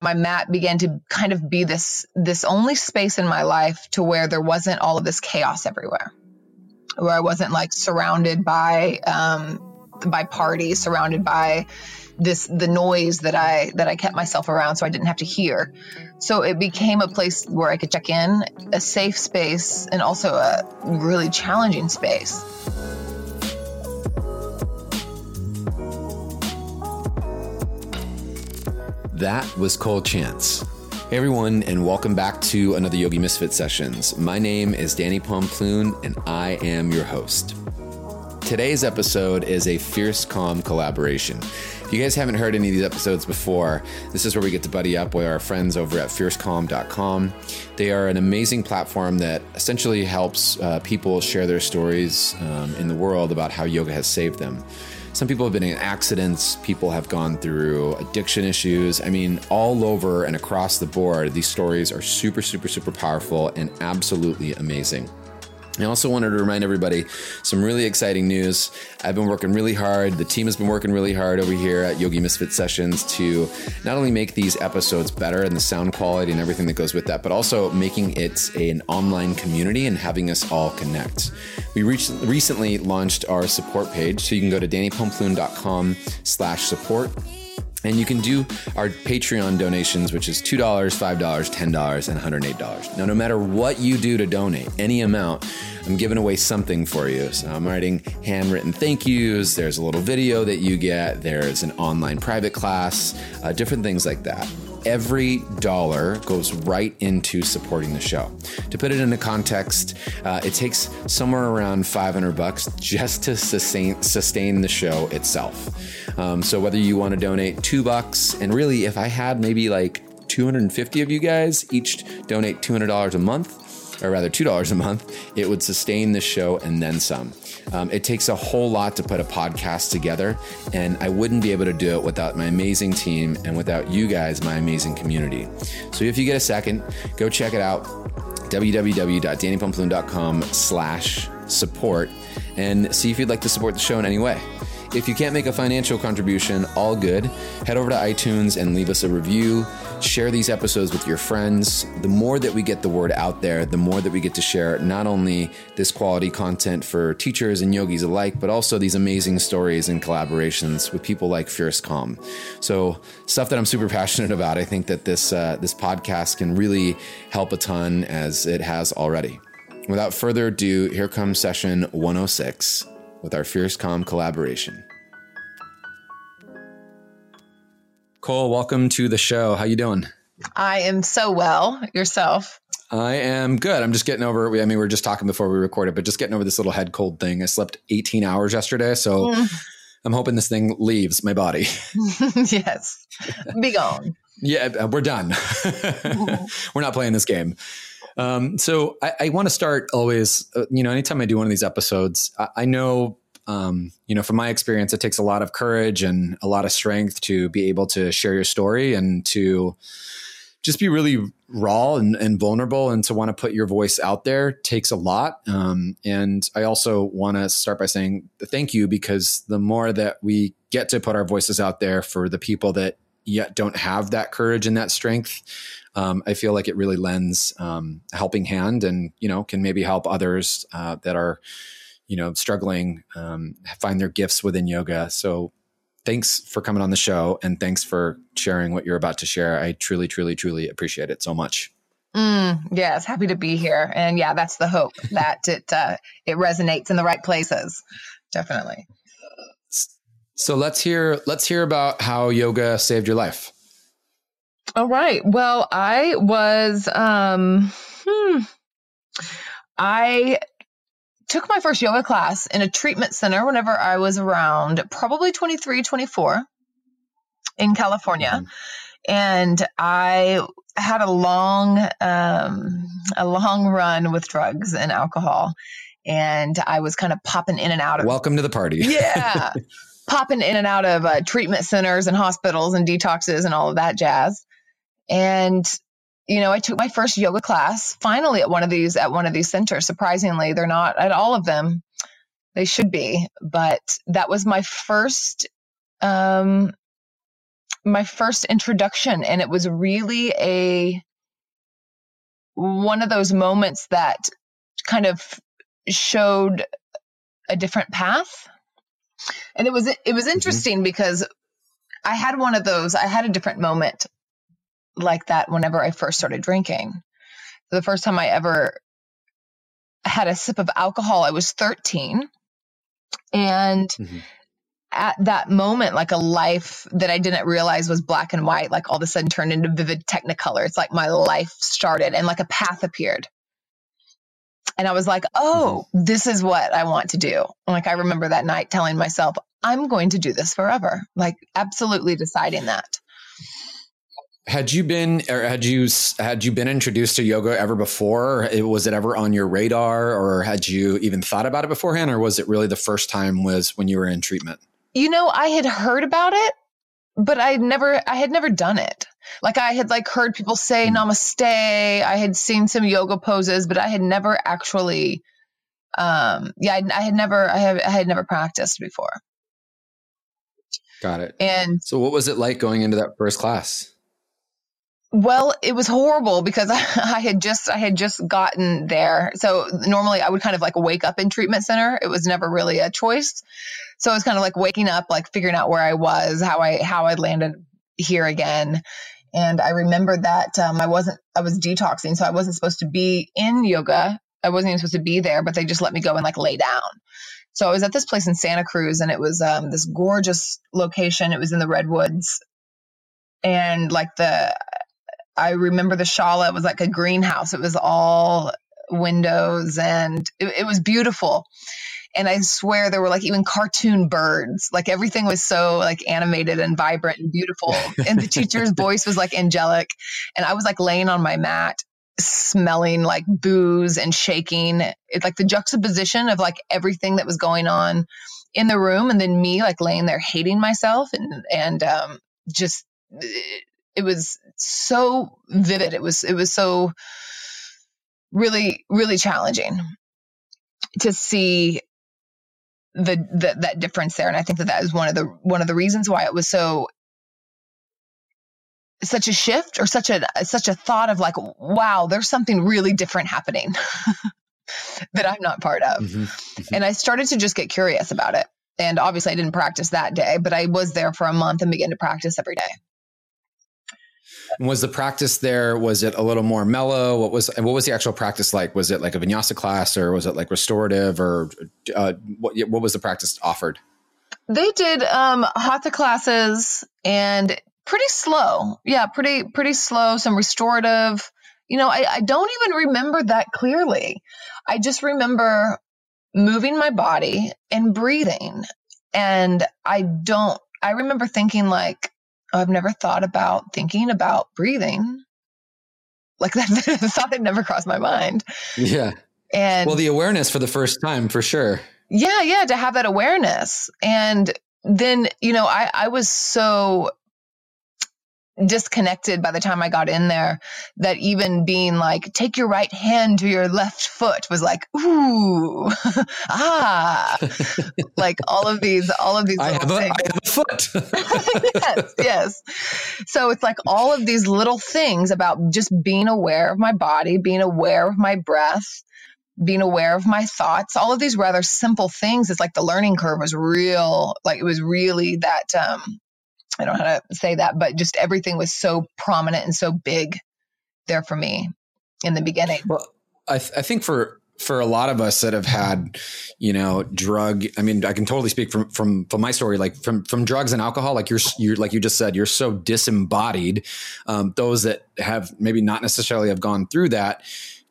my mat began to kind of be this this only space in my life to where there wasn't all of this chaos everywhere. Where i wasn't like surrounded by um by parties surrounded by this the noise that i that i kept myself around so i didn't have to hear. So it became a place where i could check in a safe space and also a really challenging space That was Cole Chance. Hey everyone, and welcome back to another Yogi Misfit Sessions. My name is Danny Pomploon, and I am your host. Today's episode is a Fierce Calm collaboration. If you guys haven't heard any of these episodes before, this is where we get to buddy up with our friends over at fiercecalm.com. They are an amazing platform that essentially helps uh, people share their stories um, in the world about how yoga has saved them. Some people have been in accidents, people have gone through addiction issues. I mean, all over and across the board, these stories are super, super, super powerful and absolutely amazing. I also wanted to remind everybody some really exciting news. I've been working really hard. The team has been working really hard over here at Yogi Misfit Sessions to not only make these episodes better and the sound quality and everything that goes with that, but also making it an online community and having us all connect. We recently launched our support page, so you can go to dannypomploon.com slash support and you can do our Patreon donations, which is $2, $5, $10, and $108. Now, no matter what you do to donate, any amount, I'm giving away something for you. So I'm writing handwritten thank yous. There's a little video that you get. There's an online private class, uh, different things like that every dollar goes right into supporting the show. To put it into context, uh, it takes somewhere around 500 bucks just to sustain sustain the show itself. Um, so whether you want to donate two bucks, and really, if I had maybe like 250 of you guys each donate $200 a month or rather $2 a month, it would sustain the show and then some. Um, it takes a whole lot to put a podcast together, and I wouldn't be able to do it without my amazing team and without you guys, my amazing community. So if you get a second, go check it out www.dannypomploon.com slash support and see if you'd like to support the show in any way. If you can't make a financial contribution, all good. Head over to iTunes and leave us a review. Share these episodes with your friends. The more that we get the word out there, the more that we get to share not only this quality content for teachers and yogis alike, but also these amazing stories and collaborations with people like Fierce Calm. So stuff that I'm super passionate about. I think that this uh, this podcast can really help a ton as it has already. Without further ado, here comes session 106 with our Fierce Calm collaboration. Cole, welcome to the show. How you doing? I am so well. Yourself? I am good. I'm just getting over. I mean, we were just talking before we recorded, but just getting over this little head cold thing. I slept 18 hours yesterday, so mm. I'm hoping this thing leaves my body. yes, be gone. yeah, uh, we're done. we're not playing this game. Um, so I, I want to start always, uh, you know, anytime I do one of these episodes, I, I know, um, you know, from my experience, it takes a lot of courage and a lot of strength to be able to share your story and to just be really raw and, and vulnerable and to want to put your voice out there takes a lot. Um, and I also want to start by saying thank you because the more that we get to put our voices out there for the people that yet don't have that courage and that strength, um, I feel like it really lends um, a helping hand and, you know, can maybe help others uh, that are, you know, struggling um, find their gifts within yoga. So thanks for coming on the show and thanks for sharing what you're about to share. I truly, truly, truly appreciate it so much. Mm, yes, happy to be here. And yeah, that's the hope that it uh, it resonates in the right places. Definitely. So let's hear let's hear about how yoga saved your life. All right. Well, I was, um, hmm, I took my first yoga class in a treatment center whenever I was around probably 23, 24 in California. Mm-hmm. And I had a long, um, a long run with drugs and alcohol. And I was kind of popping in and out of. Welcome to the party. yeah. popping in and out of uh, treatment centers and hospitals and detoxes and all of that jazz. And you know, I took my first yoga class finally at one of these at one of these centers. Surprisingly, they're not at all of them. They should be, but that was my first um my first introduction and it was really a one of those moments that kind of showed a different path and it was it was mm-hmm. interesting mm-hmm. because i had one of those i had a different moment like that whenever i first started drinking the first time i ever had a sip of alcohol i was 13 and mm-hmm at that moment, like a life that I didn't realize was black and white, like all of a sudden turned into vivid technicolor. It's like my life started and like a path appeared. And I was like, oh, mm-hmm. this is what I want to do. And like I remember that night telling myself, I'm going to do this forever. Like absolutely deciding that. Had you been or had you had you been introduced to yoga ever before? Was it ever on your radar or had you even thought about it beforehand or was it really the first time was when you were in treatment? you know, I had heard about it, but I had never, I had never done it. Like I had like heard people say mm. namaste. I had seen some yoga poses, but I had never actually, um, yeah, I, I had never, I had, I had never practiced before. Got it. And so what was it like going into that first class? Well, it was horrible because I had just I had just gotten there. So normally I would kind of like wake up in treatment center. It was never really a choice. So it was kind of like waking up, like figuring out where I was, how I how I landed here again. And I remembered that um, I wasn't I was detoxing, so I wasn't supposed to be in yoga. I wasn't even supposed to be there, but they just let me go and like lay down. So I was at this place in Santa Cruz, and it was um, this gorgeous location. It was in the redwoods, and like the I remember the shala. It was like a greenhouse. It was all windows and it, it, was beautiful. And I swear there were like even cartoon birds. Like everything was so like animated and vibrant and beautiful. And the teacher's voice was like angelic. And I was like laying on my mat smelling like booze and shaking. It's like the juxtaposition of like everything that was going on in the room and then me like laying there hating myself and and um just it was so vivid. It was it was so really really challenging to see the, the that difference there. And i think that that is one of the one of the reasons why it was so such a shift or such a such a thought of like wow there's something really different happening that i'm not part of. Mm-hmm, mm-hmm. and i started to just get curious about it. And obviously i didn't practice that day but i was there for a month and began to practice every day was the practice there? Was it a little more mellow? What was what was the actual practice like? Was it like a vinyasa class, or was it like restorative, or uh, what? What was the practice offered? They did um, hatha classes and pretty slow. Yeah, pretty pretty slow. Some restorative. You know, I, I don't even remember that clearly. I just remember moving my body and breathing, and I don't. I remember thinking like, I've never thought about thinking about breathing. Like that thought that never crossed my mind. Yeah. And well, the awareness for the first time, for sure. Yeah, yeah, to have that awareness. And then, you know, I, I was so disconnected by the time I got in there that even being like, take your right hand to your left foot was like, ooh, ah, like all of these, all of these. I have, a, I have a foot. yes, yes. So it's like all of these little things about just being aware of my body, being aware of my breath, being aware of my thoughts, all of these rather simple things. It's like the learning curve was real, like it was really that, um, I don't know how to say that, but just everything was so prominent and so big there for me in the beginning. Well, I, th- I think for for a lot of us that have had, you know, drug. I mean, I can totally speak from from from my story, like from from drugs and alcohol. Like you're you're like you just said, you're so disembodied. Um, those that have maybe not necessarily have gone through that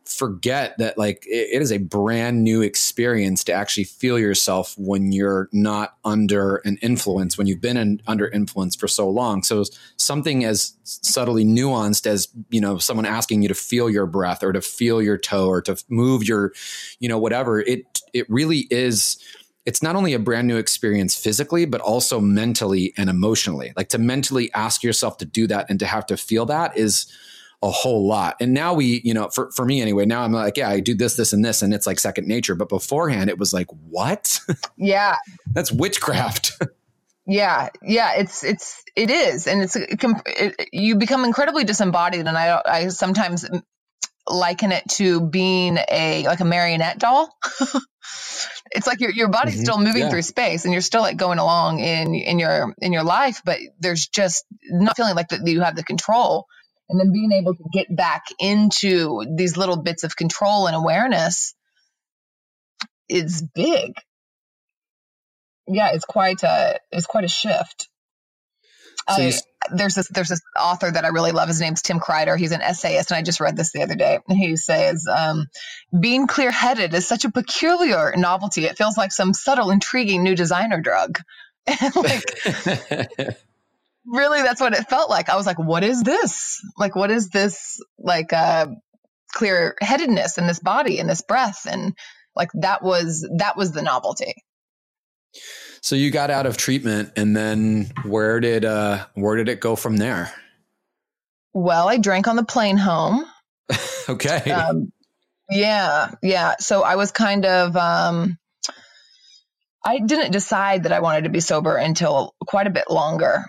forget that like it is a brand new experience to actually feel yourself when you're not under an influence when you've been in, under influence for so long. So something as subtly nuanced as you know someone asking you to feel your breath or to feel your toe or to move your you know whatever it it really is it's not only a brand new experience physically but also mentally and emotionally. Like to mentally ask yourself to do that and to have to feel that is a whole lot. And now we, you know, for, for me anyway, now I'm like, yeah, I do this, this, and this, and it's like second nature. But beforehand, it was like, what? Yeah. That's witchcraft. yeah yeah it's it's it is and it's it, you become incredibly disembodied and i i sometimes liken it to being a like a marionette doll it's like your your body's mm-hmm. still moving yeah. through space and you're still like going along in in your in your life but there's just not feeling like that you have the control and then being able to get back into these little bits of control and awareness is big yeah, it's quite a it's quite a shift. So I, there's this there's this author that I really love. His name's Tim Kreider. He's an essayist, and I just read this the other day. And he says, um, "Being clear-headed is such a peculiar novelty. It feels like some subtle, intriguing new designer drug." like, really, that's what it felt like. I was like, "What is this? Like, what is this? Like, uh, clear-headedness in this body and this breath?" And like that was that was the novelty. So you got out of treatment and then where did uh where did it go from there? Well, I drank on the plane home. okay. Um, yeah, yeah. So I was kind of um I didn't decide that I wanted to be sober until quite a bit longer.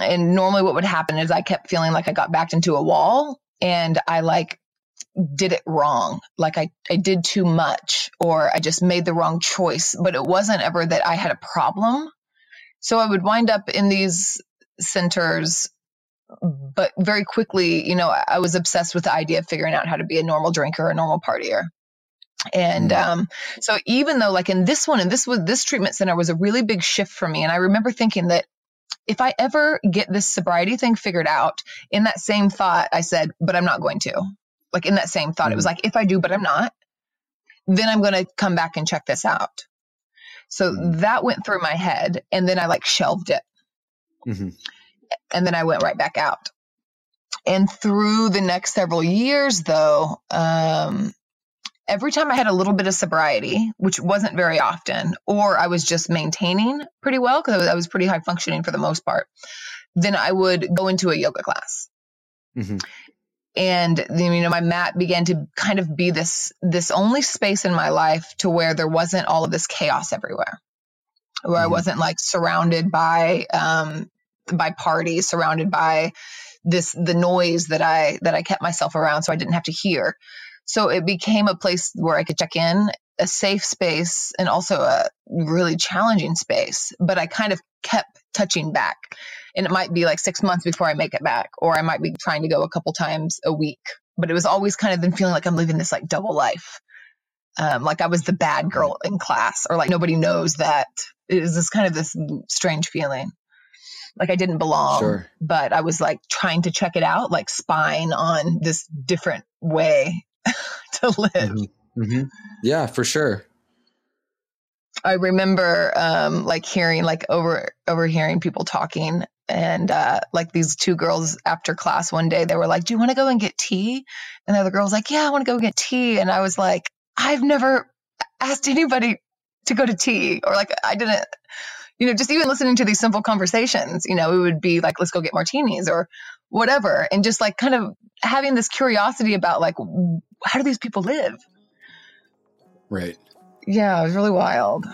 And normally what would happen is I kept feeling like I got backed into a wall and I like did it wrong. Like I, I did too much or I just made the wrong choice. But it wasn't ever that I had a problem. So I would wind up in these centers, but very quickly, you know, I was obsessed with the idea of figuring out how to be a normal drinker, a normal partier. And mm-hmm. um, so even though like in this one and this was this treatment center was a really big shift for me. And I remember thinking that if I ever get this sobriety thing figured out, in that same thought, I said, but I'm not going to like in that same thought. Mm-hmm. It was mm. like, if I do, but I'm not, then I'm going to come back and check this out. So mm-hmm. that went through my head and then I like shelved it. Mm-hmm. And then I went right back out. And through the next several years, though, um, every time I had a little bit of sobriety, which wasn't very often, or I was just maintaining pretty well because I was pretty high functioning for the most part, then I would go into a yoga class. Mm-hmm and you know my mat began to kind of be this this only space in my life to where there wasn't all of this chaos everywhere where mm-hmm. i wasn't like surrounded by um by parties surrounded by this the noise that i that i kept myself around so i didn't have to hear so it became a place where i could check in a safe space and also a really challenging space but i kind of kept touching back and it might be like six months before I make it back, or I might be trying to go a couple times a week. But it was always kind of then feeling like I'm living this like double life. Um, like I was the bad girl in class, or like nobody knows that. It was this kind of this strange feeling. Like I didn't belong, sure. but I was like trying to check it out, like spying on this different way to live. Mm-hmm. Mm-hmm. Yeah, for sure. I remember um, like hearing like over overhearing people talking and uh, like these two girls after class one day they were like do you want to go and get tea and the other girl was like yeah i want to go get tea and i was like i've never asked anybody to go to tea or like i didn't you know just even listening to these simple conversations you know it would be like let's go get martinis or whatever and just like kind of having this curiosity about like how do these people live? Right. Yeah it was really wild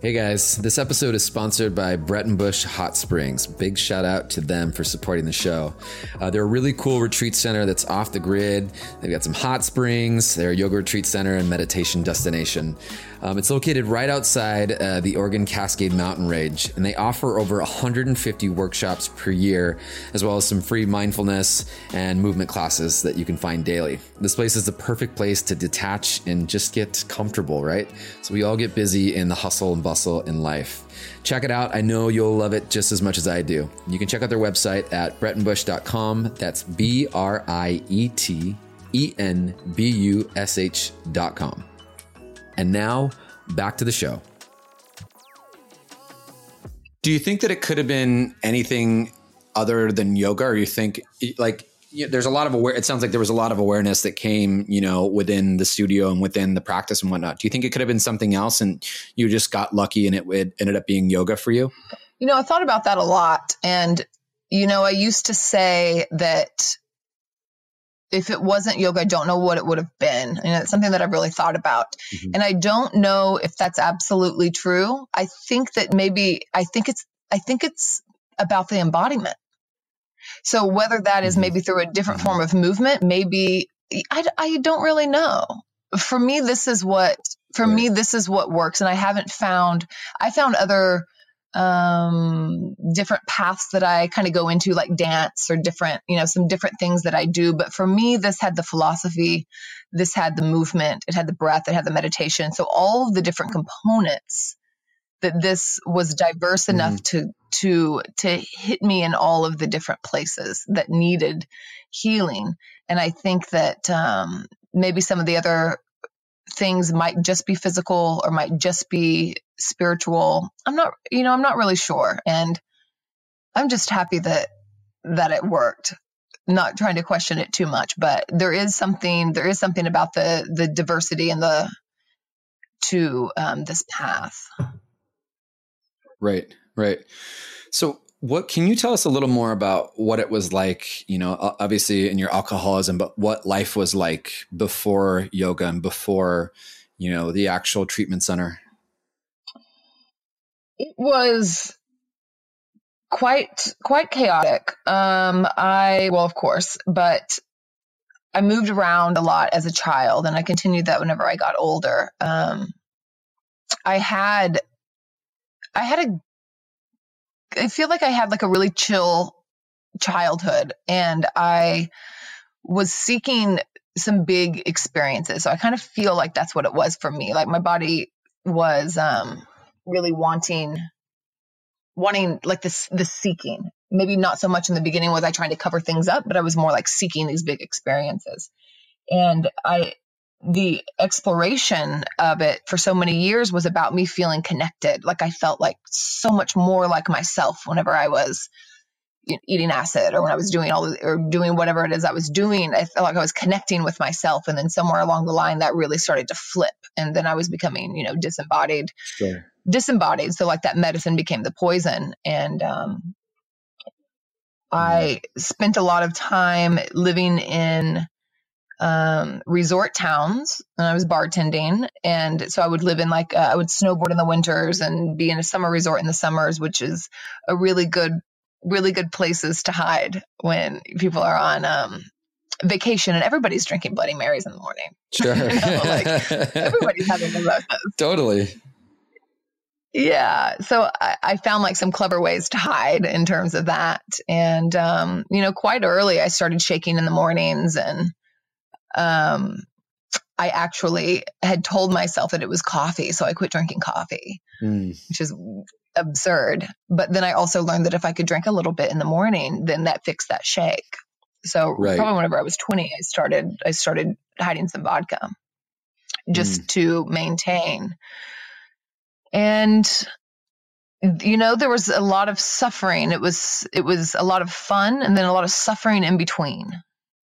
Hey guys, this episode is sponsored by Breitenbush Hot Springs. Big shout out to them for supporting the show. Uh, they're a really cool retreat center that's off the grid. They've got some hot springs, they're a yoga retreat center and meditation destination. Um, it's located right outside uh, the Oregon Cascade Mountain Range, and they offer over 150 workshops per year, as well as some free mindfulness and movement classes that you can find daily. This place is the perfect place to detach and just get comfortable, right? So we all get busy in the hustle and bustle in life. Check it out. I know you'll love it just as much as I do. You can check out their website at breitenbush.com. That's B R I E T E N B U S H.com. And now back to the show. Do you think that it could have been anything other than yoga, or you think like you know, there's a lot of aware? It sounds like there was a lot of awareness that came, you know, within the studio and within the practice and whatnot. Do you think it could have been something else, and you just got lucky and it, it ended up being yoga for you? You know, I thought about that a lot, and you know, I used to say that if it wasn't yoga, I don't know what it would have been. And it's something that I've really thought about. Mm-hmm. And I don't know if that's absolutely true. I think that maybe I think it's I think it's about the embodiment. So whether that is mm-hmm. maybe through a different form of movement, maybe I, I don't really know. For me, this is what for right. me this is what works, and I haven't found. I found other um different paths that I kind of go into like dance or different you know some different things that I do but for me this had the philosophy this had the movement it had the breath it had the meditation so all of the different components that this was diverse mm-hmm. enough to to to hit me in all of the different places that needed healing and I think that um maybe some of the other things might just be physical or might just be spiritual. I'm not, you know, I'm not really sure. And I'm just happy that that it worked. Not trying to question it too much, but there is something there is something about the the diversity and the to um, this path. Right, right. So what can you tell us a little more about what it was like, you know, obviously in your alcoholism, but what life was like before yoga and before, you know, the actual treatment center? It was quite quite chaotic. Um I well of course, but I moved around a lot as a child and I continued that whenever I got older. Um I had I had a I feel like I had like a really chill childhood and I was seeking some big experiences. So I kind of feel like that's what it was for me. Like my body was um really wanting wanting like this the seeking. Maybe not so much in the beginning was I trying to cover things up, but I was more like seeking these big experiences. And I the exploration of it for so many years was about me feeling connected. Like I felt like so much more like myself whenever I was eating acid or when I was doing all or doing whatever it is I was doing. I felt like I was connecting with myself. And then somewhere along the line that really started to flip. And then I was becoming, you know, disembodied. Sure. Disembodied. So like that medicine became the poison. And um, I mm-hmm. spent a lot of time living in um, resort towns and I was bartending. And so I would live in like, uh, I would snowboard in the winters and be in a summer resort in the summers, which is a really good, really good places to hide when people are on, um, vacation and everybody's drinking Bloody Marys in the morning. Sure. you know, like everybody's having mimosas. Totally. Yeah. So I, I, found like some clever ways to hide in terms of that. And, um, you know, quite early, I started shaking in the mornings and um, I actually had told myself that it was coffee, so I quit drinking coffee, mm. which is absurd. But then I also learned that if I could drink a little bit in the morning, then that fixed that shake. So right. probably whenever I was 20, I started I started hiding some vodka just mm. to maintain. And you know there was a lot of suffering it was it was a lot of fun and then a lot of suffering in between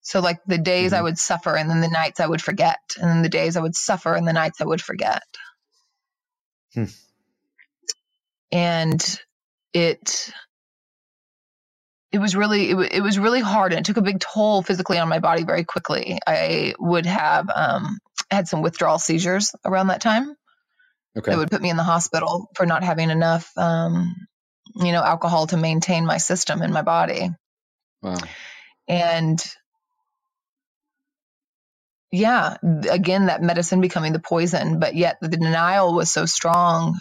so like the days mm-hmm. I would suffer and then the nights I would forget. And then the days I would suffer and the nights I would forget. Hmm. And it it was really it, it, was really hard and it took a big toll physically on my body very quickly. I would have um had some withdrawal seizures around that time. Okay. That would put me in the hospital for not having enough um you know alcohol to maintain my system in my body. Wow. And yeah, again, that medicine becoming the poison, but yet the denial was so strong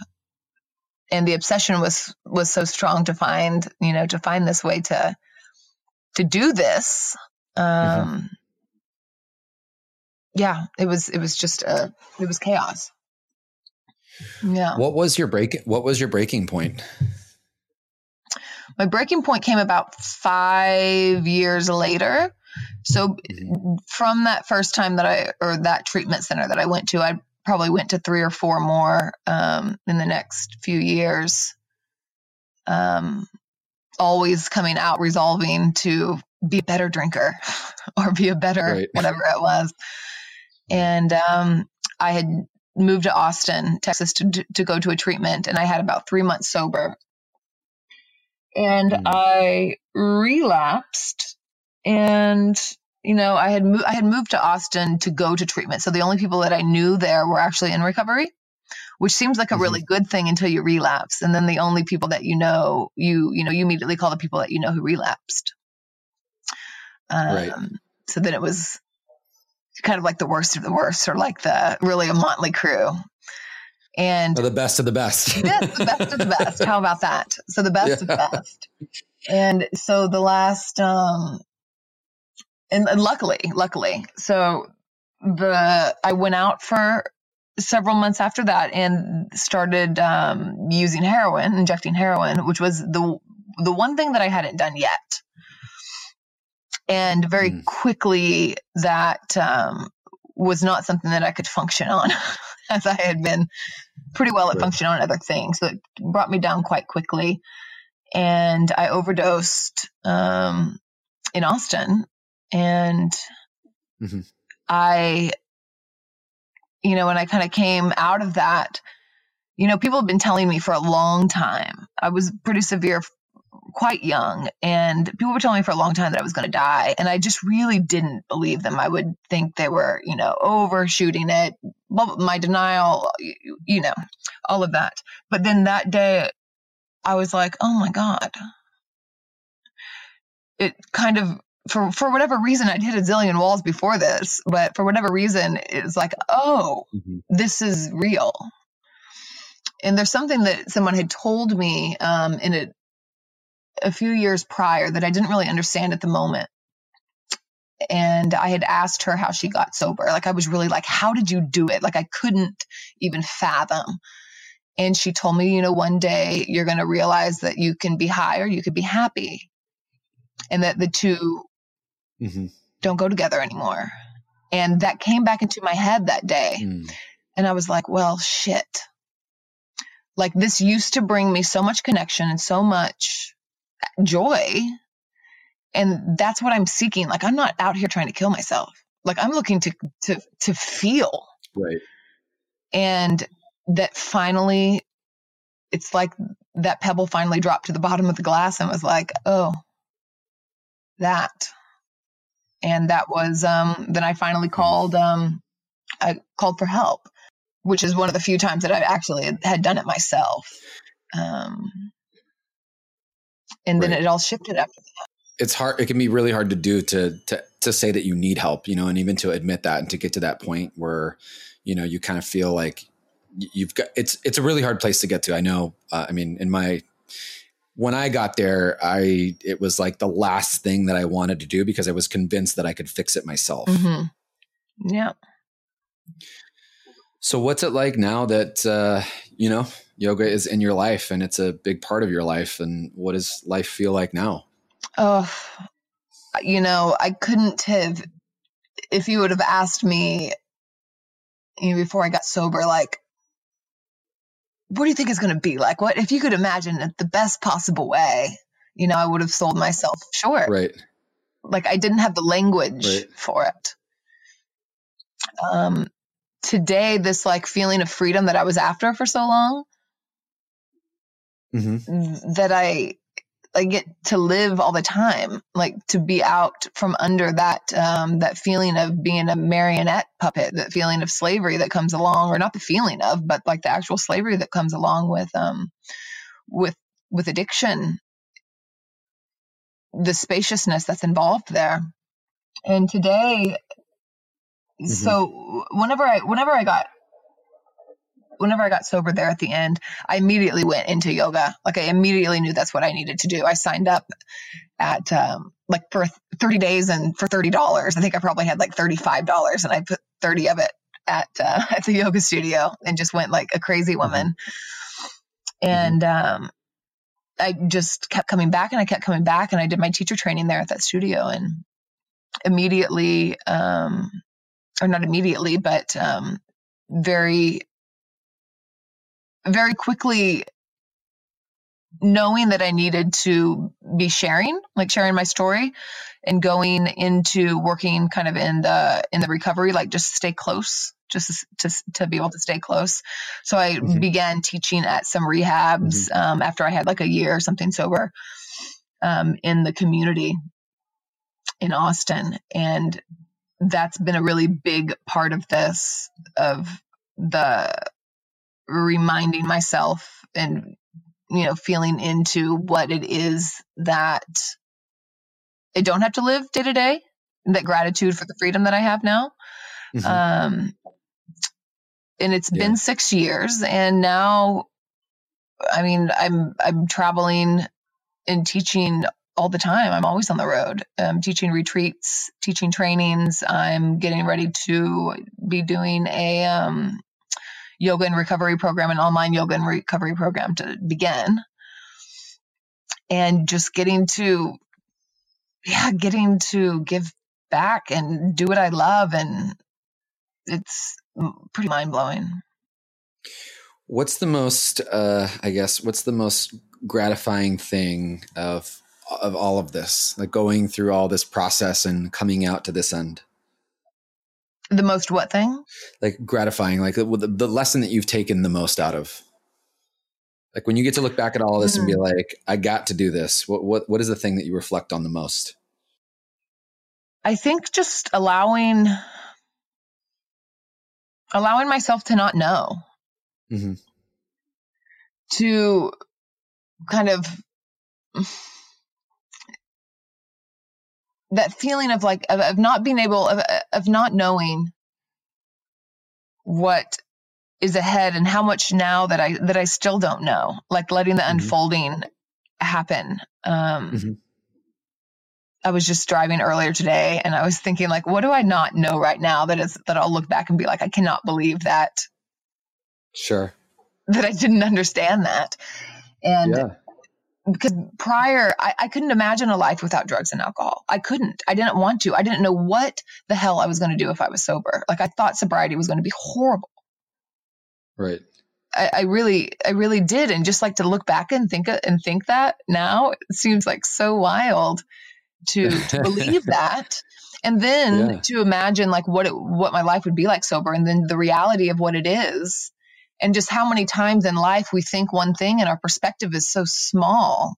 and the obsession was was so strong to find, you know, to find this way to to do this. Um mm-hmm. yeah, it was it was just a it was chaos. Yeah. What was your break what was your breaking point? My breaking point came about 5 years later so mm-hmm. from that first time that I, or that treatment center that I went to, I probably went to three or four more um, in the next few years. Um, always coming out resolving to be a better drinker or be a better right. whatever it was. And um, I had moved to Austin, Texas to, to go to a treatment, and I had about three months sober. And mm. I relapsed and you know, I had mo- I had moved to Austin to go to treatment. So the only people that I knew there were actually in recovery, which seems like a Mhm. really good thing until you relapse. And then the only people that you know, you you know, you immediately call the people that you know who relapsed. Um, Right. So then it was kind of like the worst of the worst, or like the really a motley crew. And Or the best of the best. Yes, the best of the best. How about that? So the best of the best. And so the last, um, and, and luckily, luckily, so the I went out for several months after that and started um, using heroin, injecting heroin, which was the the one thing that I hadn't done yet. And very Mm. quickly, that um, was not something that I could function on, as I had been pretty well at Right. functioning on other things. So it brought me down quite quickly. And I overdosed um, in Austin. And Mhm. I, you know, when I kind of came out of that, you know, people have been telling me for a long time. I was pretty severe, quite young, and people were telling me for a long time that I was going to die. And I just really didn't believe them. I would think they were, you know, overshooting it, my denial, you know, all of that. But then that day, I was like, oh my God. It kind of, for, for whatever reason, I'd hit a zillion walls before this, but for whatever reason, it's like, oh, Mhm. this is real. And there's something that someone had told me um, in a, a few years prior that I didn't really understand at the moment. And I had asked her how she got sober. Like, I was really like, how did you do it? Like, I couldn't even fathom. And she told me, you know, one day you're going to realize that you can be high or you could be happy. And that the two Mhm. don't go together anymore. And that came back into my head that day. Mm. And I was like, well, shit. Like this used to bring me so much connection and so much joy. And that's what I'm seeking. Like I'm not out here trying to kill myself. Like I'm looking to to to feel. Right. And that finally it's like that pebble finally dropped to the bottom of the glass and was like, oh, that. And that was um then I finally called um I called for help, which is one of the few times that I actually had done it myself. Um and then Right. it all shifted after that. It's hard. It can be really hard to do to to to say that you need help, you know, and even to admit that and to get to that point where, you know, you kind of feel like you've got. It's it's a really hard place to get to. I know. Uh, I mean, in my when I got there, I it was like the last thing that I wanted to do because I was convinced that I could fix it myself. hmm Yeah. So what's it like now that uh, you know yoga is in your life and it's a big part of your life? And what does life feel like now? Oh, you know, I couldn't have, if you would have asked me you know, before I got sober, like, what do you think it's going to be like? What if you could imagine it the best possible way? You know, I would have sold myself short. Right. Like, I didn't have the language Right. for it. Um, today, this like feeling of freedom that I was after for so long, hmm that I I get to live all the time, like to be out from under that um, that feeling of being a marionette puppet, that feeling of slavery that comes along, or not the feeling of, but like the actual slavery that comes along with um with with addiction, the spaciousness that's involved there. And today, so whenever I whenever I got whenever I got sober there at the end, I immediately went into yoga. Like I immediately knew that's what I needed to do. I signed up at um, like for 30 days and for $30. I think I probably had like $35 and I put 30 of it at uh, at the yoga studio and just went like a crazy woman. And um, I just kept coming back and I kept coming back and I did my teacher training there at that studio and immediately um, or not immediately, but um, very very quickly knowing that I needed to be sharing, like sharing my story and going into working kind of in the in the recovery, like just stay close, just to to be able to stay close. So I Mhm. began teaching at some rehabs um, after I had like a year or something sober um, in the community. in Austin. And that's been a really big part of this, of the reminding myself and, you know, feeling into what it is that I don't have to live day to day, that gratitude for the freedom that I have now. Mm-hmm. Um, and it's yeah. been six years and now i mean i'm i'm traveling and teaching all the time i'm always on the road i'm teaching retreats teaching trainings i'm getting ready to be doing a um, yoga and recovery program an online yoga and recovery program to begin and just getting to yeah getting to give back and do what i love and it's pretty mind blowing. What's the most, uh, I guess, what's the most gratifying thing of of all of this, like going through all this process and coming out to this end? The most what thing? Like gratifying, like the, the lesson that you've taken the most out of. Like when you get to look back at all this mm. and be hmm. like, I got to do this. What what what is the thing that you reflect on the most? I think just allowing allowing myself to not know. Mm-hmm. To kind of that feeling of like of, of not being able of, of not knowing what is ahead and how much now that I that I still don't know. Like letting the mm-hmm. unfolding happen. Um, mm-hmm. I was just driving earlier today and I was thinking like, what do I not know right now that is that I'll look back and be like, I cannot believe that. Sure. That I didn't understand that. And yeah. Because prior I, I couldn't imagine a life without drugs and alcohol. I couldn't. I didn't want to. I didn't know what the hell I was going to do if I was sober. Like I thought sobriety was going to be horrible. Right. I, I, really, I really did, and just like to look back and think and think that now it seems like so wild to, to believe that and then yeah. to imagine like what it, what my life would be like sober and then the reality of what it is and just how many times in life we think one thing and our perspective is so small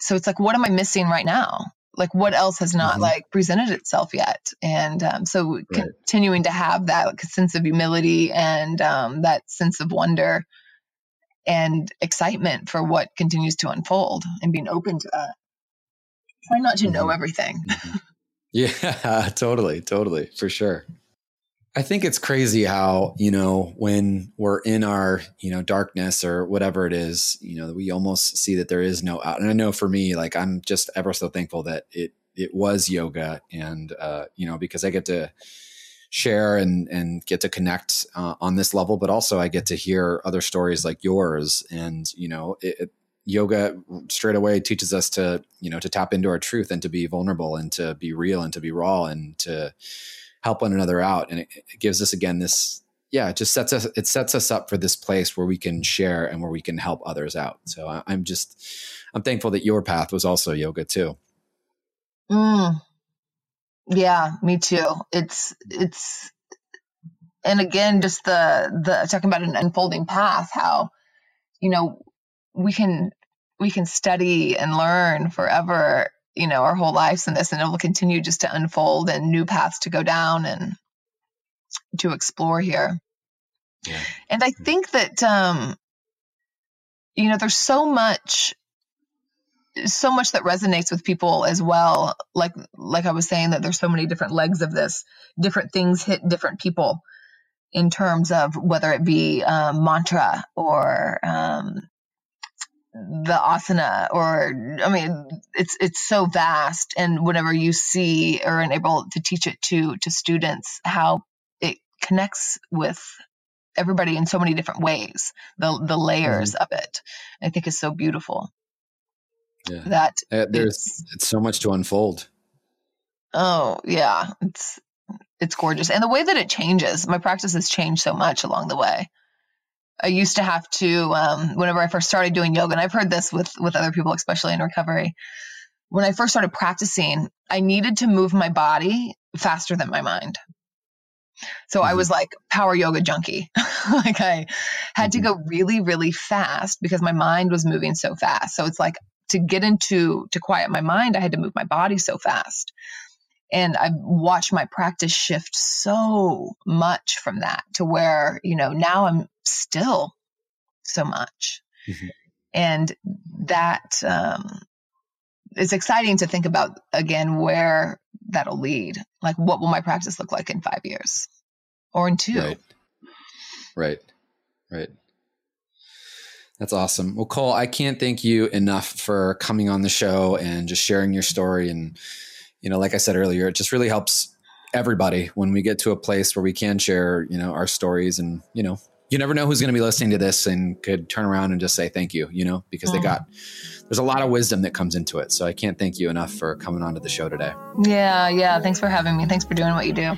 so it's like what am i missing right now like what else has not mm-hmm. like presented itself yet and um, so right. continuing to have that like, sense of humility and um, that sense of wonder and excitement for what continues to unfold and being open to that try not to know mm-hmm. everything. Mm-hmm. yeah, totally, totally, for sure. I think it's crazy how, you know, when we're in our, you know, darkness or whatever it is, you know, we almost see that there is no out. And I know for me, like I'm just ever so thankful that it it was yoga and uh, you know, because I get to share and and get to connect uh, on this level, but also I get to hear other stories like yours and, you know, it, yoga straight away teaches us to you know to tap into our truth and to be vulnerable and to be real and to be raw and to help one another out. And it, it gives us again this yeah it just sets us it sets us up for this place where we can share and where we can help others out. So I, i'm just i'm thankful that your path was also yoga too. Mm. yeah me too. It's it's and again just the the talking about an unfolding path how you know we can we can study and learn forever you know our whole lives in this and it will continue just to unfold and new paths to go down and to explore here. Yeah. and i think that um you know there's so much so much that resonates with people as well. Like like i was saying that there's so many different legs of this. Different things hit different people in terms of whether it be um, mantra or um, the asana or i mean it's it's so vast and whenever you see or are able to teach it to to students how it connects with everybody in so many different ways the the layers mm-hmm. of it i think is so beautiful. Yeah. That uh, there's it's, it's so much to unfold. Oh yeah. It's it's gorgeous. And the way that it changes my practice has changed so much along the way I used to have to um, whenever I first started doing yoga, and I've heard this with with other people, especially in recovery. When I first started practicing, I needed to move my body faster than my mind. So mm-hmm. I was like power yoga junkie. like I had mm-hmm. to go really, really fast because my mind was moving so fast. So it's like to get into to quiet my mind, I had to move my body so fast. And I've watched my practice shift so much from that to where, you know, now I'm still so much. Mm-hmm. And that um, it's exciting to think about again where that'll lead. Like, what will my practice look like in five years or in two? Right. Right. Right. That's awesome. Well, Cole, I can't thank you enough for coming on the show and just sharing your story. And, you know, like I said earlier, it just really helps everybody when we get to a place where we can share, you know, our stories and, you know, you never know who's going to be listening to this and could turn around and just say thank you, you know, because they mm. got there's a lot of wisdom that comes into it. So I can't thank you enough for coming onto the show today. Yeah, yeah. Thanks for having me. Thanks for doing what you do.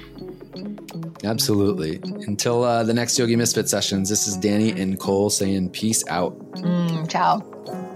Absolutely. Until uh, the next Yogi Misfit sessions, this is Danny and Cole saying peace out. Mm, ciao.